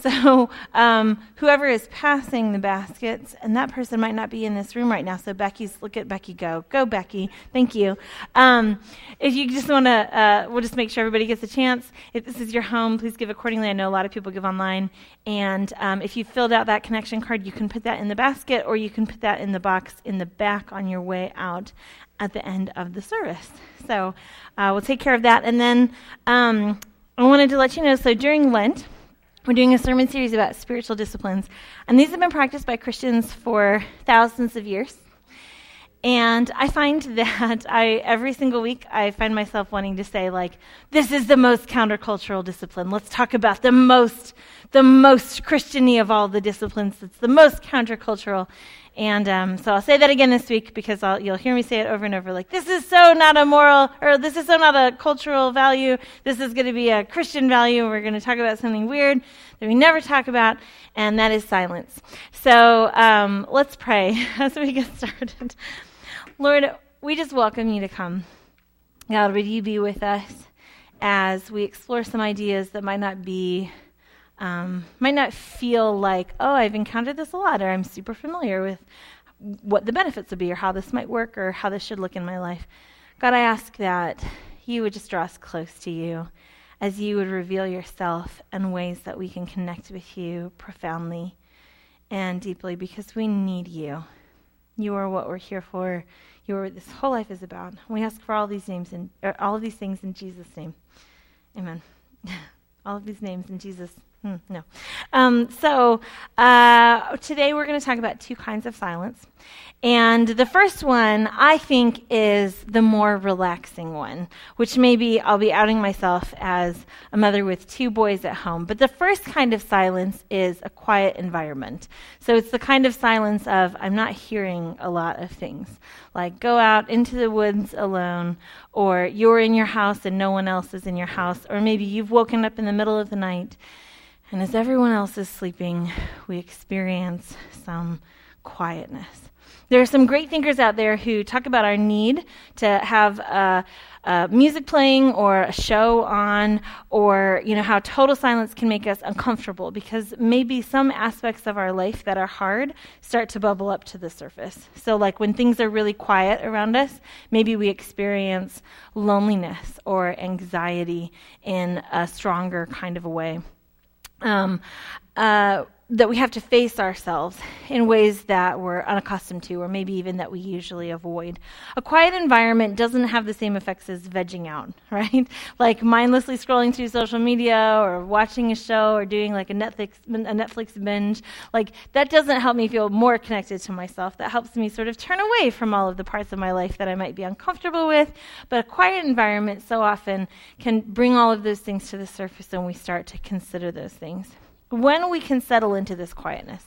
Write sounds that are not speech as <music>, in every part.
<laughs> So, um, whoever is passing the baskets, and that person might not be in this room right now. So, Becky's, look at Becky go. Go, Becky. Thank you. Um, if you just want to, uh, we'll just make sure everybody gets a chance. If this is your home, please give accordingly. I know a lot of people give online. And um, if you filled out that connection card, you can put that in the basket or you can put that in the box in the back on your way out at the end of the service. So, uh, we'll take care of that. And then um, I wanted to let you know so during Lent, we're doing a sermon series about spiritual disciplines, and these have been practiced by Christians for thousands of years. And I find <laughs> that I every single week I find myself wanting to say like this is the most countercultural discipline. Let's talk about the most the most Christiany of all the disciplines. It's the most countercultural. And um, so I'll say that again this week because I'll, you'll hear me say it over and over like, this is so not a moral, or this is so not a cultural value. This is going to be a Christian value. We're going to talk about something weird that we never talk about, and that is silence. So um, let's pray <laughs> as we get started. Lord, we just welcome you to come. God, would you be with us as we explore some ideas that might not be um, might not feel like, oh, I've encountered this a lot, or I'm super familiar with what the benefits would be, or how this might work, or how this should look in my life. God, I ask that you would just draw us close to you, as you would reveal yourself in ways that we can connect with you profoundly and deeply, because we need you. You are what we're here for. You are what this whole life is about. We ask for all these names and all of these things in Jesus' name. Amen. <laughs> all of these names in Jesus' Hmm, no. Um, so uh, today we're going to talk about two kinds of silence. And the first one, I think, is the more relaxing one, which maybe I'll be outing myself as a mother with two boys at home. But the first kind of silence is a quiet environment. So it's the kind of silence of I'm not hearing a lot of things, like go out into the woods alone, or you're in your house and no one else is in your house, or maybe you've woken up in the middle of the night and as everyone else is sleeping, we experience some quietness. There are some great thinkers out there who talk about our need to have a, a music playing or a show on, or you know how total silence can make us uncomfortable because maybe some aspects of our life that are hard start to bubble up to the surface. So, like when things are really quiet around us, maybe we experience loneliness or anxiety in a stronger kind of a way um, uh, that we have to face ourselves in ways that we're unaccustomed to, or maybe even that we usually avoid. A quiet environment doesn't have the same effects as vegging out, <laughs> right? like mindlessly scrolling through social media, or watching a show, or doing like a Netflix a Netflix binge. Like that doesn't help me feel more connected to myself. That helps me sort of turn away from all of the parts of my life that I might be uncomfortable with. But a quiet environment so often can bring all of those things to the surface, and we start to consider those things when we can settle into this quietness,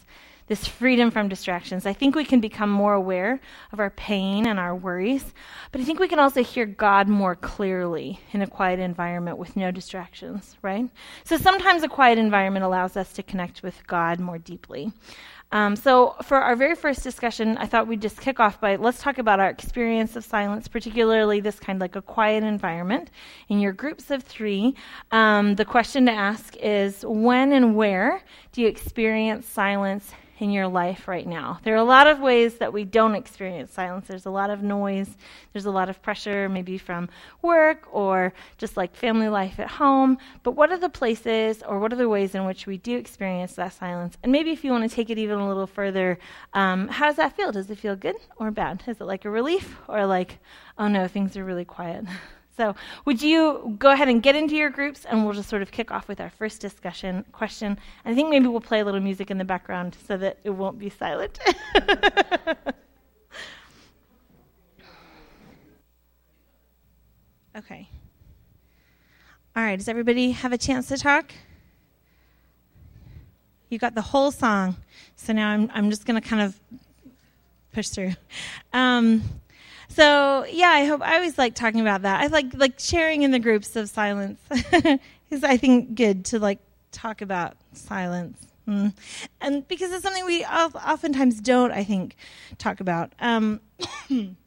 this freedom from distractions, I think we can become more aware of our pain and our worries. But I think we can also hear God more clearly in a quiet environment with no distractions, right? So sometimes a quiet environment allows us to connect with God more deeply. Um, so, for our very first discussion, I thought we'd just kick off by let's talk about our experience of silence, particularly this kind like a quiet environment. In your groups of three, um, the question to ask is when and where do you experience silence in your life right now. There are a lot of ways that we don't experience silence. There's a lot of noise, there's a lot of pressure, maybe from work or just like family life at home. But what are the places or what are the ways in which we do experience that silence? And maybe if you want to take it even a little further, um, how does that feel? Does it feel good or bad? Is it like a relief or like, oh no, things are really quiet? <laughs> So, would you go ahead and get into your groups and we'll just sort of kick off with our first discussion question. I think maybe we'll play a little music in the background so that it won't be silent. <laughs> okay. All right, does everybody have a chance to talk? You got the whole song. So now I'm, I'm just going to kind of push through. Um, so yeah, I hope I always like talking about that. I like like sharing in the groups of silence <laughs> is I think good to like talk about silence. Mm. And because it's something we oftentimes don't, I think, talk about. Um, <coughs> when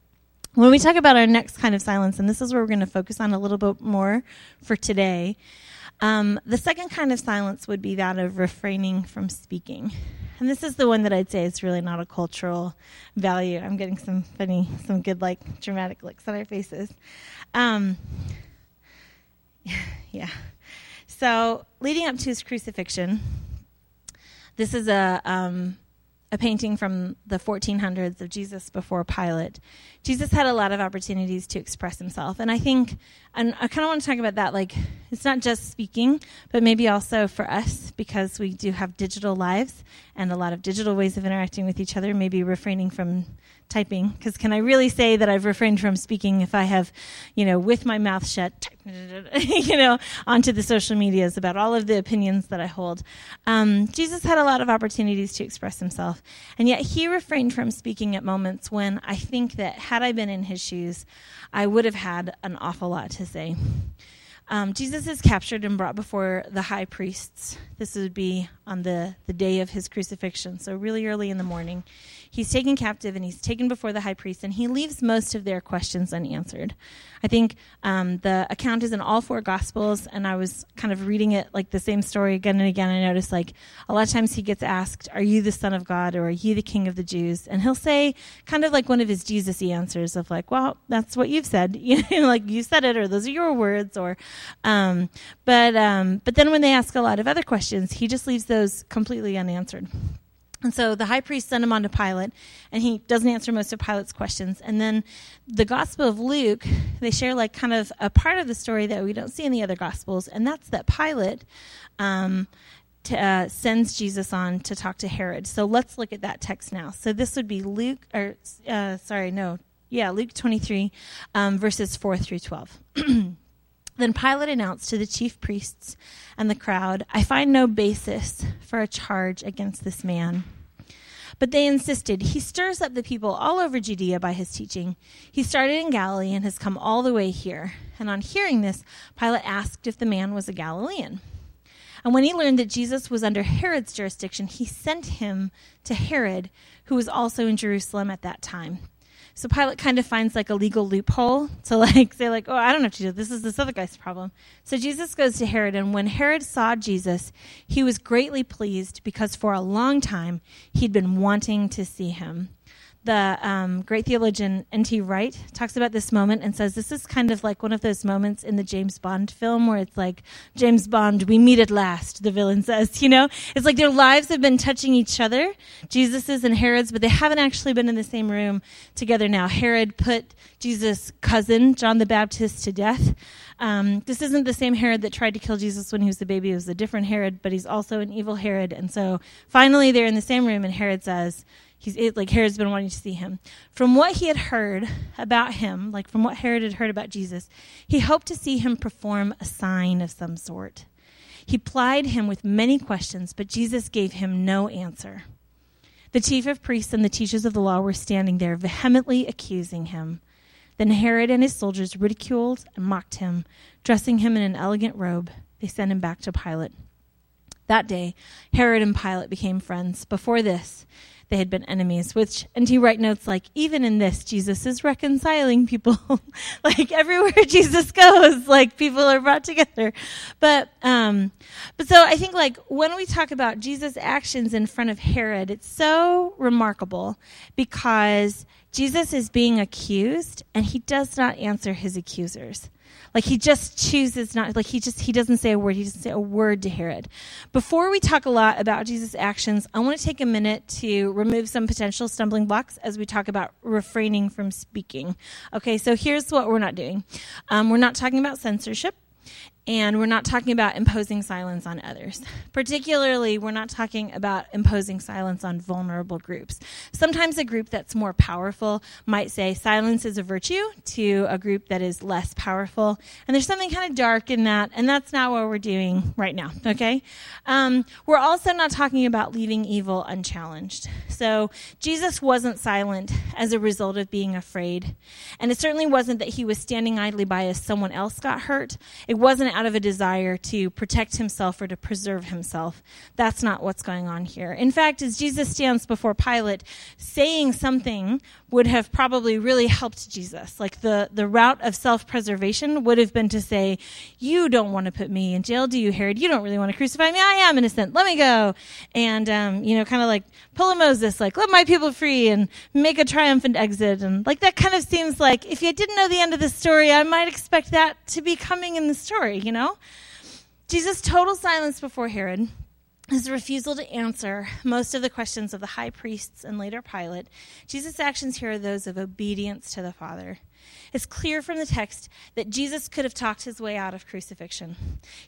we talk about our next kind of silence, and this is where we're going to focus on a little bit more for today, Um, the second kind of silence would be that of refraining from speaking. And this is the one that I'd say is really not a cultural value. I'm getting some funny, some good, like, dramatic looks on our faces. Um, <laughs> yeah. So, leading up to his crucifixion, this is a um, a painting from the 1400s of Jesus before Pilate. Jesus had a lot of opportunities to express himself, and I think, and I kind of want to talk about that. Like, it's not just speaking, but maybe also for us because we do have digital lives and a lot of digital ways of interacting with each other. Maybe refraining from typing because can I really say that I've refrained from speaking if I have, you know, with my mouth shut, <laughs> you know, onto the social medias about all of the opinions that I hold. Um, Jesus had a lot of opportunities to express himself, and yet he refrained from speaking at moments when I think that had I been in his shoes, I would have had an awful lot to say. Um, Jesus is captured and brought before the high priests. This would be on the, the day of his crucifixion, so really early in the morning he's taken captive and he's taken before the high priest, and he leaves most of their questions unanswered. I think um, the account is in all four gospels, and I was kind of reading it like the same story again and again. I noticed like a lot of times he gets asked, "Are you the Son of God?" or "Are you the King of the Jews?" and he'll say kind of like one of his Jesus-y answers of like, "Well, that's what you've said," <laughs> you know, like you said it, or those are your words, or. Um, but um, but then when they ask a lot of other questions, he just leaves those completely unanswered. And so the high priest sent him on to Pilate, and he doesn't answer most of Pilate's questions. And then the Gospel of Luke, they share like kind of a part of the story that we don't see in the other Gospels, and that's that Pilate um, uh, sends Jesus on to talk to Herod. So let's look at that text now. So this would be Luke, or uh, sorry, no, yeah, Luke 23, um, verses 4 through 12. <clears throat> Then Pilate announced to the chief priests and the crowd, I find no basis for a charge against this man. But they insisted, He stirs up the people all over Judea by his teaching. He started in Galilee and has come all the way here. And on hearing this, Pilate asked if the man was a Galilean. And when he learned that Jesus was under Herod's jurisdiction, he sent him to Herod, who was also in Jerusalem at that time. So Pilate kind of finds like a legal loophole to like say like, oh, I don't have to do this. This is this other guy's problem. So Jesus goes to Herod, and when Herod saw Jesus, he was greatly pleased because for a long time he'd been wanting to see him the um, great theologian N.T. Wright talks about this moment and says this is kind of like one of those moments in the James Bond film where it's like, James Bond, we meet at last, the villain says, you know? It's like their lives have been touching each other, Jesus's and Herod's, but they haven't actually been in the same room together now. Herod put Jesus' cousin, John the Baptist, to death. Um, this isn't the same Herod that tried to kill Jesus when he was a baby. It was a different Herod, but he's also an evil Herod. And so finally they're in the same room, and Herod says, he's it, like Herod's been wanting to see him. From what he had heard about him, like from what Herod had heard about Jesus, he hoped to see him perform a sign of some sort. He plied him with many questions, but Jesus gave him no answer. The chief of priests and the teachers of the law were standing there, vehemently accusing him. Then Herod and his soldiers ridiculed and mocked him, dressing him in an elegant robe. They sent him back to Pilate. That day, Herod and Pilate became friends. Before this, they had been enemies, which, N.T. Wright notes like, even in this, Jesus is reconciling people. <laughs> like everywhere <laughs> Jesus goes, like people are brought together. But, um, but so I think like when we talk about Jesus' actions in front of Herod, it's so remarkable because Jesus is being accused and he does not answer his accusers. Like he just chooses not, like he just, he doesn't say a word. He doesn't say a word to Herod. Before we talk a lot about Jesus' actions, I want to take a minute to remove some potential stumbling blocks as we talk about refraining from speaking. Okay, so here's what we're not doing. Um, we're not talking about censorship. And we're not talking about imposing silence on others. <laughs> Particularly, we're not talking about imposing silence on vulnerable groups. Sometimes a group that's more powerful might say silence is a virtue to a group that is less powerful. And there's something kind of dark in that, and that's not what we're doing right now, okay? Um, we're also not talking about leaving evil unchallenged. So, Jesus wasn't silent as a result of being afraid. And it certainly wasn't that he was standing idly by as someone else got hurt. It wasn't out of a desire to protect himself or to preserve himself. That's not what's going on here. In fact, as Jesus stands before Pilate, saying something would have probably really helped Jesus. Like the, the route of self preservation would have been to say, You don't want to put me in jail, do you, Herod? You don't really want to crucify me. I am innocent. Let me go. And, um, you know, kind of like pull a Moses, like, let my people free and make a triumphant exit. And like that kind of seems like if you didn't know the end of the story, I might expect that to be coming in the story, you know? Jesus' total silence before Herod his refusal to answer most of the questions of the high priests and later Pilate, Jesus' actions here are those of obedience to the Father. It's clear from the text that Jesus could have talked his way out of crucifixion.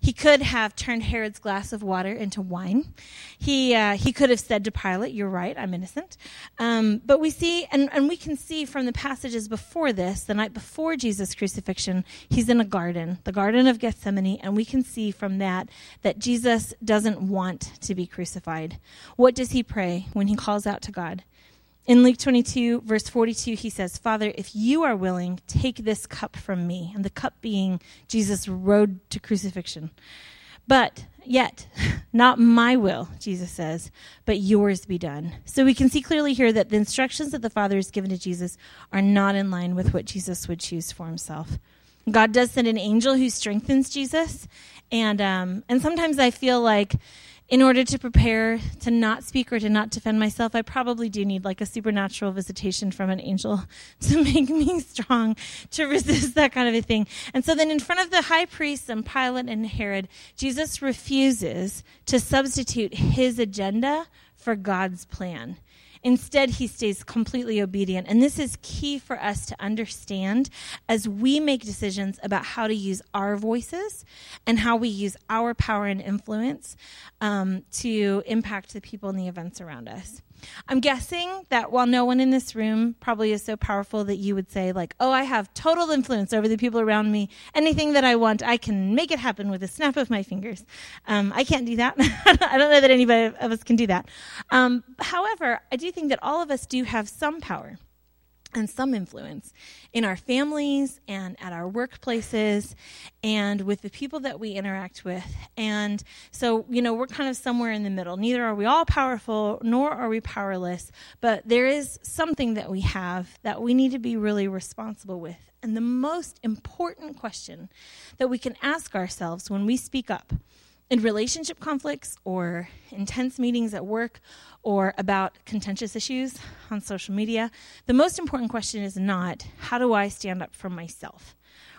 He could have turned Herod's glass of water into wine. He, uh, he could have said to Pilate, You're right, I'm innocent. Um, but we see, and, and we can see from the passages before this, the night before Jesus' crucifixion, he's in a garden, the Garden of Gethsemane, and we can see from that that Jesus doesn't want to be crucified. What does he pray when he calls out to God? In Luke 22, verse 42, he says, Father, if you are willing, take this cup from me. And the cup being Jesus' road to crucifixion. But yet, <laughs> not my will, Jesus says, but yours be done. So we can see clearly here that the instructions that the Father has given to Jesus are not in line with what Jesus would choose for himself. God does send an angel who strengthens Jesus. And, um, and sometimes I feel like in order to prepare to not speak or to not defend myself, I probably do need like a supernatural visitation from an angel <laughs> to make me strong to resist that kind of a thing. And so then in front of the high priests and Pilate and Herod, Jesus refuses to substitute his agenda for God's plan. Instead, he stays completely obedient. And this is key for us to understand as we make decisions about how to use our voices and how we use our power and influence um, to impact the people and the events around us. I'm guessing that while no one in this room probably is so powerful that you would say, like, oh, I have total influence over the people around me. Anything that I want, I can make it happen with a snap of my fingers. Um, I can't do that. <laughs> I don't know that anybody of us can do that. Um, however, I do think that all of us do have some power and some influence in our families and at our workplaces and with the people that we interact with. And so, you know, we're kind of somewhere in the middle. Neither are we all powerful, nor are we powerless, but there is something that we have that we need to be really responsible with. And the most important question that we can ask ourselves when we speak up in relationship conflicts or intense meetings at work or about contentious issues on social media, the most important question is not how do I stand up for myself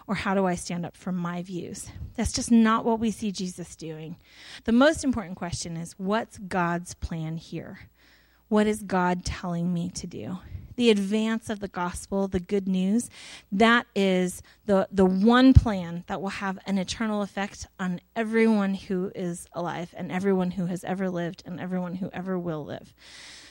or how do I stand up for my views? That's just not what we see Jesus doing. The most important question is what's God's plan here? What is God telling me to do? The advance of the gospel, the good news, that is the, the one plan that will have an eternal effect on everyone who is alive and everyone who has ever lived and everyone who ever will live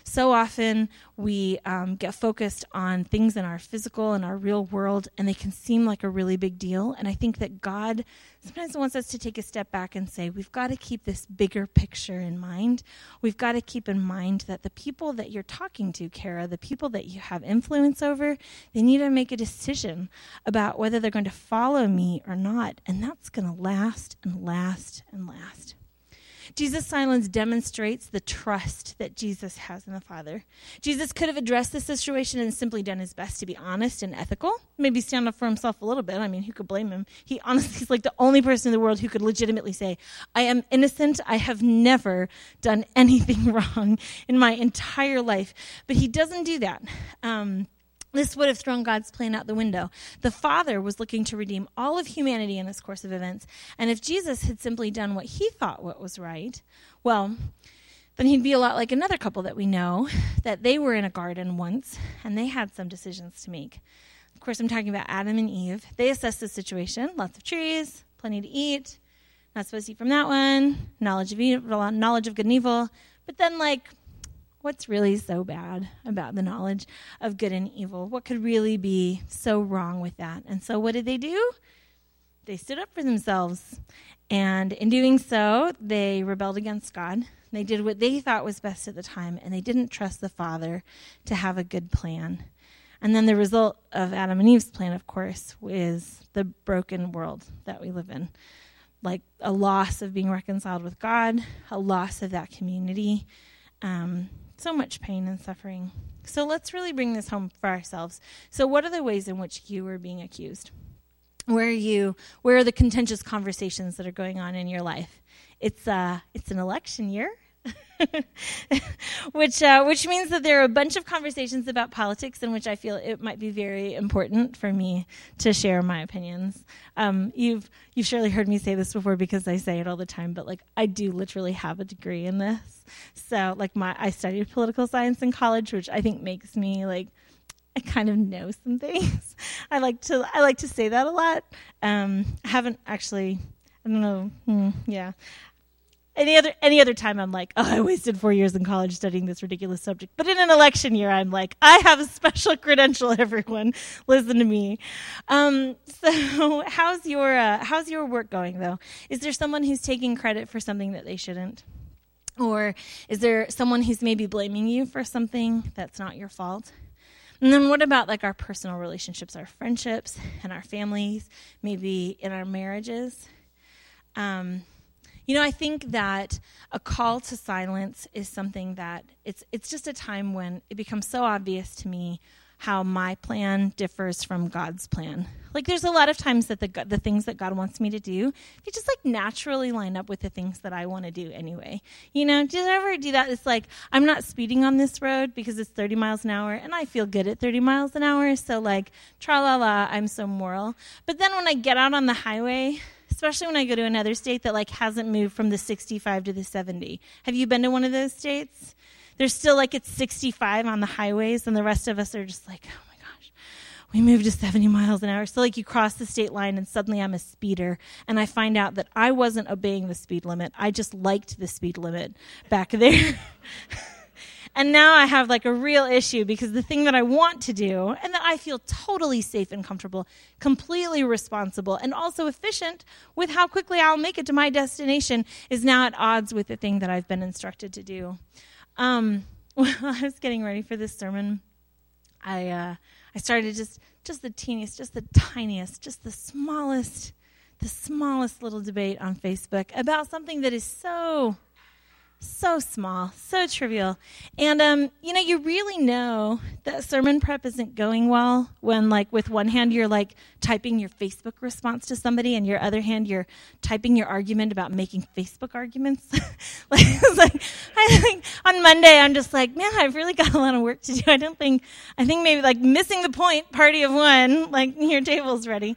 so often we um, get focused on things in our physical and our real world, and they can seem like a really big deal. And I think that God sometimes wants us to take a step back and say, we've got to keep this bigger picture in mind. We've got to keep in mind that the people that you're talking to, Kara, the people that you have influence over, they need to make a decision about whether they're going to follow me or not. And that's going to last and last and last. Jesus' silence demonstrates the trust that Jesus has in the Father. Jesus could have addressed the situation and simply done his best to be honest and ethical, maybe stand up for himself a little bit. I mean, who could blame him? He <laughs> honestly is like the only person in the world who could legitimately say, I am innocent. I have never done <laughs> anything <laughs> wrong in my entire life. But he doesn't do that. Um, this would have thrown God's plan out the window. The Father was looking to redeem all of humanity in this course of events. And if Jesus had simply done what he thought what was right, well, then he'd be a lot like another couple that we know that they were in a garden once and they had some decisions to make. Of course, I'm talking about Adam and Eve. They assessed the situation lots of trees, plenty to eat, not supposed to eat from that one, knowledge of, evil, knowledge of good and evil. But then, like, what's really so bad about the knowledge of good and evil? What could really be so wrong with that? And so, what did they do? They stood up for themselves. And in doing so, they rebelled against God. They did what they thought was best at the time, and they didn't trust the Father to have a good plan. And then the result of Adam and Eve's plan, of course, is the broken world that we live in. like a loss of being reconciled with God, a loss of that community, um, so much pain and suffering. So let's really bring this home for ourselves. So, what are the ways in which you are being accused? Where are you? Where are the contentious conversations that are going on in your life? It's uh, it's an election year. <laughs> which uh, which means that there are a bunch of conversations about politics in which I feel it might be very important for me to share my opinions. Um, you've you've surely heard me say this before because I say it all the time, but like I do literally have a degree in this. So like my I studied political science in college, which I think makes me like I kind of know some things. <laughs> I like to I like to say that a lot. Um, I haven't actually I don't know. Hmm, yeah, any other any other time I'm like, oh, I wasted four years in college studying this ridiculous subject. But in an election year, I'm like, I have a special <laughs> credential. Everyone, listen to me. Um, so, <laughs> how's your uh, how's your work going though? Is there someone who's taking credit for something that they shouldn't? Or is there someone who's maybe blaming you for something that's not your fault? And then what about like our personal relationships, our friendships, and our families, maybe in our marriages? Um, you know, I think that a call to silence is something that it's it's just a time when it becomes so obvious to me how my plan differs from God's plan. Like there's a lot of times that the the things that God wants me to do, they just like naturally line up with the things that I want to do anyway. You know, do I ever do that? It's like I'm not speeding on this road because it's 30 miles an hour and I feel good at 30 miles an hour, so like tra la la, I'm so moral. But then when I get out on the highway, especially when I go to another state that like hasn't moved from the 65 to the 70. Have you been to one of those states? There's still like it's 65 on the highways, and the rest of us are just like, oh my gosh, we moved to 70 miles an hour. So like you cross the state line, and suddenly I'm a speeder, and I find out that I wasn't obeying the speed limit. I just liked the speed limit back there. <laughs> And now I have like a real issue because the thing that I want to do and that I feel totally safe and comfortable, completely responsible, and also efficient with how quickly I'll make it to my destination is now at odds with the thing that I've been instructed to do. Um, <laughs> while I was getting ready for this sermon, I uh, I started just just the teeniest, just the tiniest, just the smallest, the smallest little debate on Facebook about something that is so so small, so trivial. And um, you know, you really know that sermon prep isn't going well when like with one hand you're like typing your Facebook response to somebody and your other hand you're typing your argument about making Facebook arguments. <laughs> like, <laughs> like I think on Monday I'm just like, man, I've really got a lot of work to do. I don't think I think maybe like missing the point, party of one, like <laughs> your table's ready.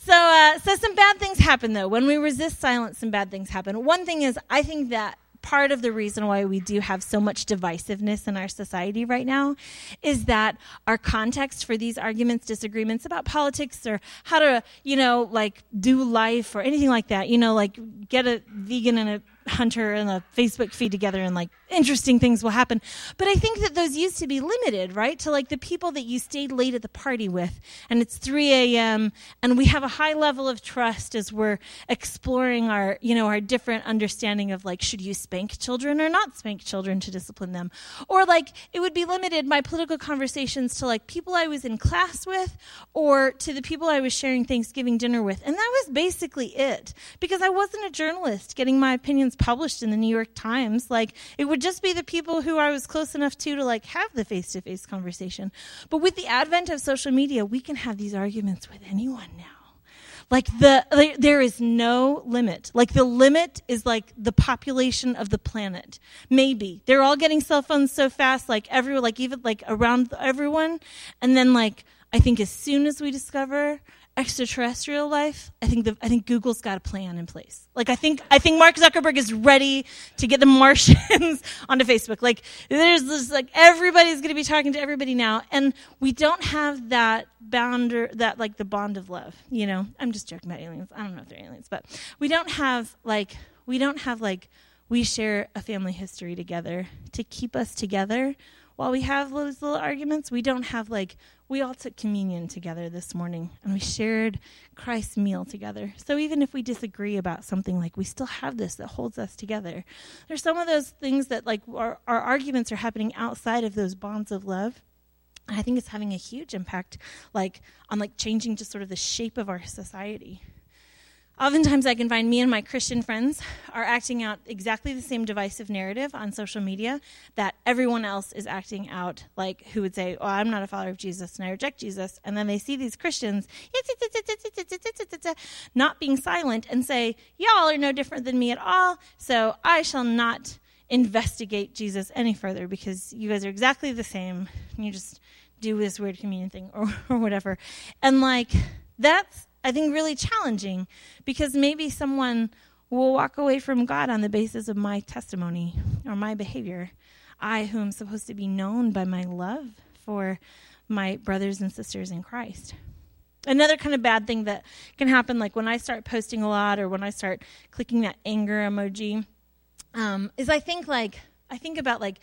So, uh, so some bad things happen though. When we resist silence, some bad things happen. One thing is, I think that part of the reason why we do have so much divisiveness in our society right now is that our context for these arguments, disagreements about politics or how to, you know, like do life or anything like that, you know, like get a vegan and a hunter and a Facebook feed together and like interesting things will happen. But I think that those used to be limited, right? To like the people that you stayed late at the party with, and it's 3 a.m., and we have a high level of trust as we're exploring our, you know, our different understanding of like, should you spank children or not spank children to discipline them? Or like, it would be limited, my political conversations, to like people I was in class with or to the people I was sharing Thanksgiving dinner with. And that was basically it. Because I wasn't a journalist getting my opinions published in the New York Times. Like, it would just be the people who I was close enough to to like have the face to face conversation. But with the advent of social media, we can have these arguments with anyone now. Like the there is no limit. Like the limit is like the population of the planet. Maybe they're all getting cell phones so fast, like everyone, like even like around everyone, and then like I think as soon as we discover extraterrestrial life, I think the, I think Google's got a plan in place. Like I think I think Mark Zuckerberg is ready to get the <laughs> Martians onto Facebook. Like there's this like everybody's going to be talking to everybody now, and we don't have that bounder that like the bond of love. You know, I'm just joking about aliens. I don't know if they're aliens, but we don't have like we don't have like we share a family history together to keep us together while we have those little arguments, we don't have like, we all took communion together this morning and we shared Christ's meal together. So even if we disagree about something, like we still have this that holds us together. There's some of those things that like our, our arguments are happening outside of those bonds of love. And I think it's having a huge impact, like on like changing just sort of the shape of our society. Oftentimes, I can find me and my Christian friends are acting out exactly the same divisive narrative on social media that everyone else is acting out, like who would say, Oh, I'm not a follower of Jesus and I reject Jesus. And then they see these Christians not being silent and say, Y'all are no different than me at all, so I shall not investigate Jesus any further because you guys are exactly the same. You just do this weird communion thing or, <laughs> or whatever. And like, that's I think, really challenging because maybe someone will walk away from God on the basis of my testimony or my behavior. I, who am supposed to be known by my love for my brothers and sisters in Christ. Another kind of bad thing that can happen, like when I start posting a lot or when I start clicking that anger emoji, um, is I think like I think about like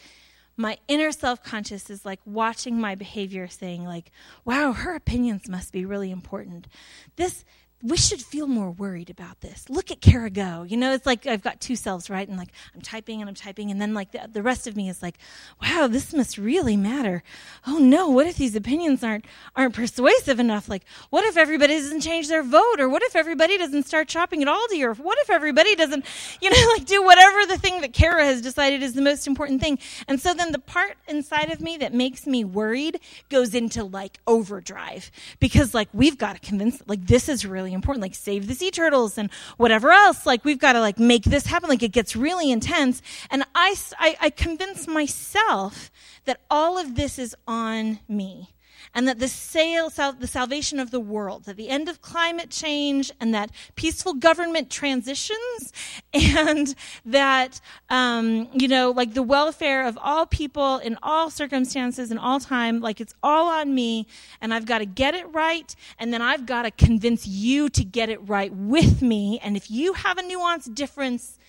my inner self conscious is like watching my behavior saying like wow her opinions must be really important. This we should feel more worried about this. Look at Kara go. You know, it's like I've got two selves, right? And like I'm typing and I'm typing, and then like the, the rest of me is like, wow, this must really matter. Oh no, what if these opinions aren't aren't persuasive enough? Like, what if everybody doesn't change their vote, or what if everybody doesn't start shopping at Aldi, or what if everybody doesn't, you know, <laughs> like do whatever the thing that Kara has decided is the most important thing? And so then the part inside of me that makes me worried goes into like overdrive because like we've got to convince like this is really important. Like save the sea turtles and whatever else. Like we've got to like make this happen. Like it gets really intense. And I, I, I convince myself that all of this is on me and that the, sale, the salvation of the world, that the end of climate change, and that peaceful government transitions, <laughs> and that, um, you know, like the welfare of all people in all circumstances and all time, like it's all on me, and I've got to get it right, and then I've got to convince you to get it right with me. And if you have a nuanced difference,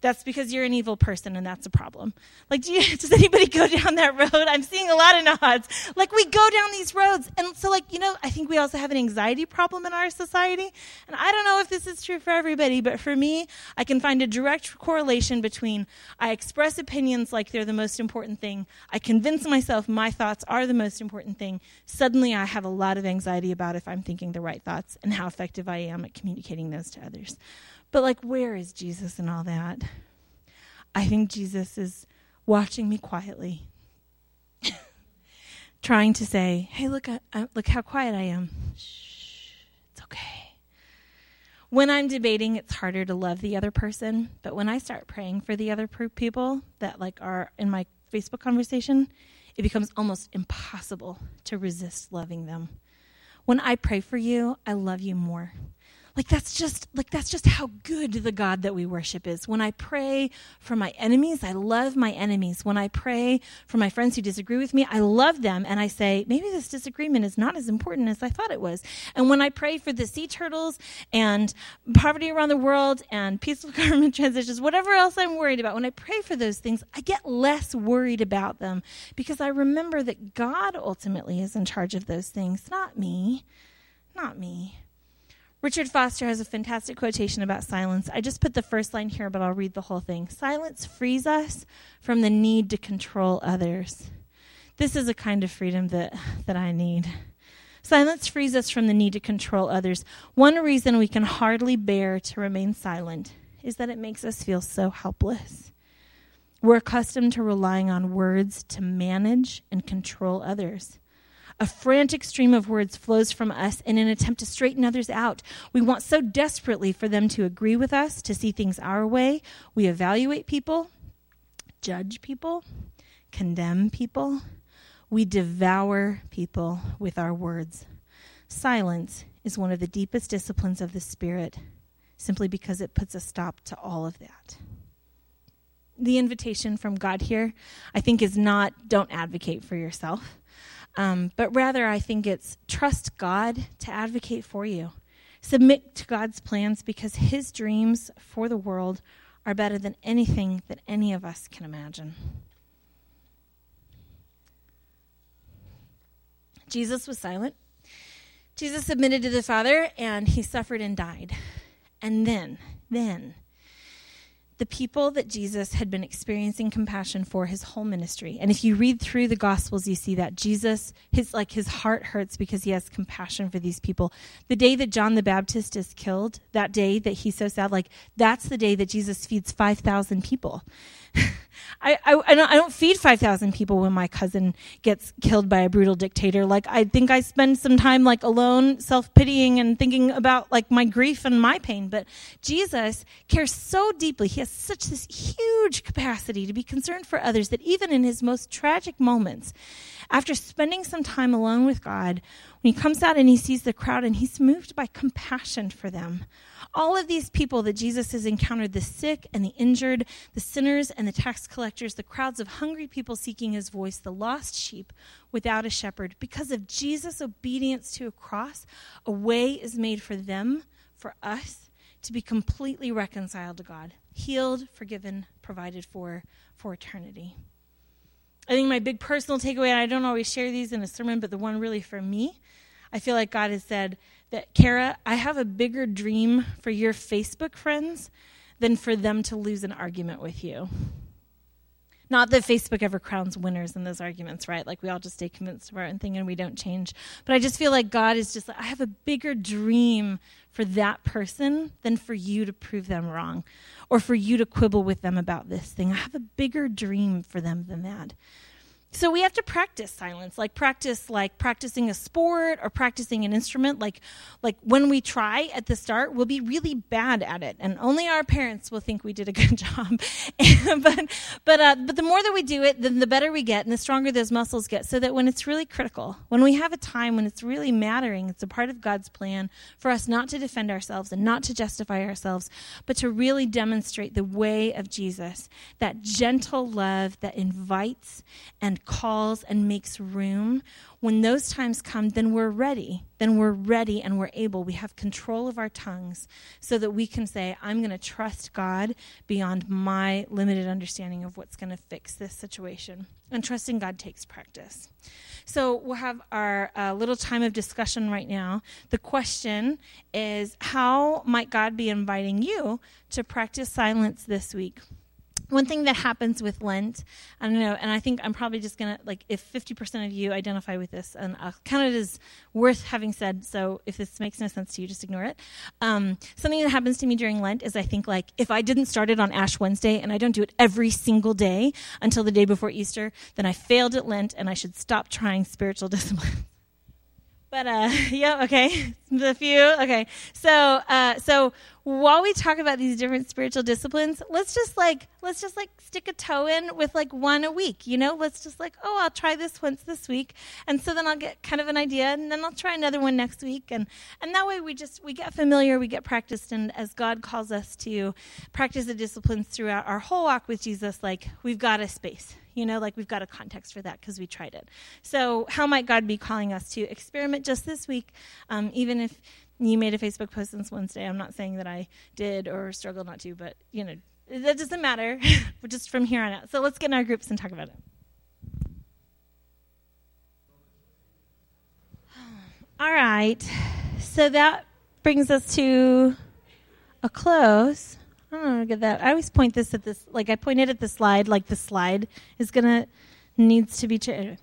that's because you're an evil person and that's a problem. Like, you, <laughs> does anybody go down that road? I'm seeing a lot of nods. Like, we go down these roads. And so, like, you know, I think we also have an anxiety problem in our society. And I don't know if this is true for everybody, but for me, I can find a direct correlation between I express opinions like they're the most important thing, I convince myself my thoughts are the most important thing. Suddenly, I have a lot of anxiety about if I'm thinking the right thoughts and how effective I am at communicating those to others. But, like, where is Jesus in all that? I think Jesus is watching me quietly, <laughs> trying to say, hey, look, look how quiet I am. Shh, it's okay. When I'm debating, it's harder to love the other person. But when I start praying for the other people that like are in my Facebook conversation, it becomes almost impossible to resist loving them. When I pray for you, I love you more like that's just like that's just how good the god that we worship is. When i pray for my enemies i love my enemies. When i pray for my friends who disagree with me i love them. And i say maybe this disagreement is not as important as i thought it was. And when i pray for the sea turtles and poverty around the world and peaceful <laughs> government transitions whatever else i'm worried about when i pray for those things i get less worried about them because i remember that god ultimately is in charge of those things not me. Not me Richard Foster has a fantastic quotation about silence. I just put the first line here, but I'll read the whole thing. Silence frees us from the need to control others. This is a kind of freedom that, that I need. Silence frees us from the need to control others. One reason we can hardly bear to remain silent is that it makes us feel so helpless. We're accustomed to relying on words to manage and control others. A frantic stream of words flows from us in an attempt to straighten others out. We want so desperately for them to agree with us, to see things our way. We evaluate people, judge people, condemn people. We devour people with our words. Silence is one of the deepest disciplines of the Spirit simply because it puts a stop to all of that. The invitation from God here, I think, is not don't advocate for yourself. Um, but rather, I think it's trust God to advocate for you. Submit to God's plans because His dreams for the world are better than anything that any of us can imagine. Jesus was silent. Jesus submitted to the Father and he suffered and died. And then, then, the people that Jesus had been experiencing compassion for his whole ministry. And if you read through the gospels you see that Jesus his like his heart hurts because he has compassion for these people. The day that John the Baptist is killed, that day that he's so sad like that's the day that Jesus feeds 5,000 people. <laughs> I, I, I don't, I don't feed 5,000 people when my cousin gets killed by a brutal dictator. Like, I think I spend some time, like, alone, self pitying and thinking about, like, my grief and my pain. But Jesus cares so deeply. He such this huge capacity to be concerned for others that even in his most tragic moments, after spending some time alone with God, when he comes out and he sees the crowd and he's moved by compassion for them, all of these people that Jesus has encountered the sick and the injured, the sinners and the tax collectors, the crowds of hungry people seeking his voice, the lost sheep without a shepherd. Because of Jesus' obedience to a cross, a way is made for them, for us, to be completely reconciled to God, healed, forgiven, provided for for eternity. I think my big personal takeaway, and I don't always share these in a sermon, but the one really for me, I feel like God has said, that, Kara, I have a bigger dream for your Facebook friends than for them to lose an argument with you. Not that Facebook ever crowns winners in those arguments, right? Like we all just stay convinced of our own thing and we don't change. But I just feel like God is just like, I have a bigger dream for that person than for you to prove them wrong or for you to quibble with them about this thing. I have a bigger dream for them than that. So we have to practice silence, like practice like practicing a sport or practicing an instrument. Like like when we try at the start, we'll be really bad at it, and only our parents will think we did a <laughs> good job. <laughs> but but uh, but the more that we do it, then the better we get, and the stronger those muscles get. So that when it's really critical, when we have a time when it's really mattering, it's a part of God's plan for us not to defend ourselves and not to justify ourselves, but to really demonstrate the way of Jesus, that gentle love that invites and calls and makes room, when those times come, then we're ready. Then we're ready and we're able. We have control of our tongues so that we can say, I'm going to trust God beyond my limited understanding of what's going to fix this situation. And trusting God takes practice. So we'll have our uh, little time of discussion right now. The question is How might God be inviting you to practice silence this week? One thing that happens with Lent, I don't know, and I think I'm probably just gonna like if 50% of you identify with this, and I'll it as worth having said. So if this makes no sense to you, just ignore it. Um, something that happens to me during Lent is I think like if I didn't start it on Ash Wednesday and I don't do it every single day until the day before Easter, then I failed at Lent and I should stop trying spiritual <laughs> discipline. But uh, <laughs> yeah, okay, <laughs> the few, okay. So uh, so while we talk about these different spiritual disciplines, let's just like let's just like stick a toe in with like one a week, you know? Let's just like, oh, I'll try this once this week. And so then I'll get kind of an idea and then I'll try another one next week and and that way we just we get familiar, we get practiced and as God calls us to practice the disciplines throughout our whole walk with Jesus, like we've got a space. You know, like we've got a context for that because we tried it. So, how might God be calling us to experiment just this week, um, even if you made a Facebook post since Wednesday. I'm not saying that I did or struggled not to, but you know, that doesn't matter. <laughs> Just from here on out. So let's get in our groups and talk about it. <sighs> All right. So that brings us to a close. I don't know get that. I always point this at this, like I pointed at the slide, like the slide is gonna needs to be changed.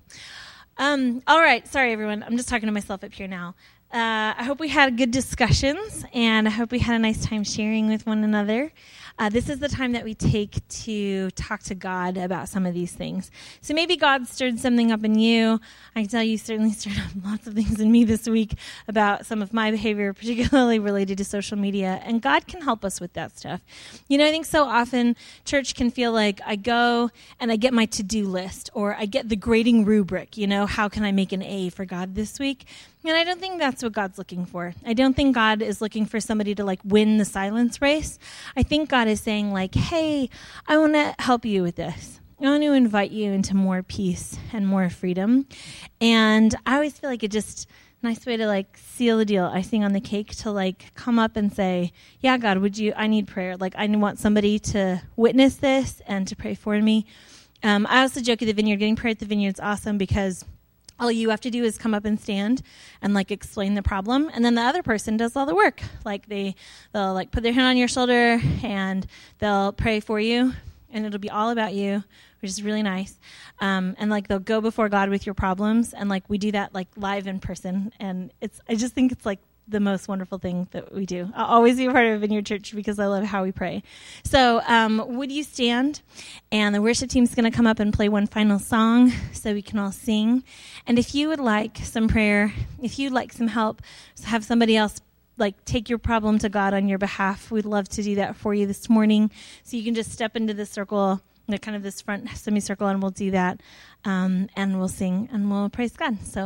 Um, all right, sorry everyone. I'm just talking to myself up here now. Uh, I hope we had good discussions, and I hope we had a nice time sharing with one another. Uh, this is the time that we take to talk to God about some of these things. So maybe God stirred something up in you. I can tell you certainly <laughs> stirred up lots of things in me this week about some of my behavior, <laughs> particularly related to social media. And God can help us with that stuff. You know, I think so often church can feel like I go and I get my to do list or I get the grading rubric. You know, how can I make an A for God this week? And I don't think that's what God's looking for. I don't think God is looking for somebody to like win the silence race. I think God is saying like, "Hey, I want to help you with this. I want to invite you into more peace and more freedom." And I always feel like it just a nice way to like seal the deal, icing on the cake to like come up and say, "Yeah, God, would you I need prayer. Like I want somebody to witness this and to pray for me." Um, I also joke at the vineyard, getting prayer at the vineyard is awesome because all you have to do is come up and stand and like explain the problem and then the other person does all the work. Like they they'll like put their hand on your shoulder and they'll pray for you and it'll be all about you which is really nice. Um, and like they'll go before god with your problems and like we do that like live in person and it's i just think it's like the most wonderful thing that we do. I'll always be a part of Vineyard Church because I love how we pray. So, um, would you stand? And the worship team's going to come up and play one final song so we can all sing. And if you would like some prayer, if you'd like some help, have somebody else like take your problem to God on your behalf, we'd love to do that for you this morning. So you can just step into the circle, kind of this front semicircle, and we'll do that. Um, and we'll sing and we'll praise God. So.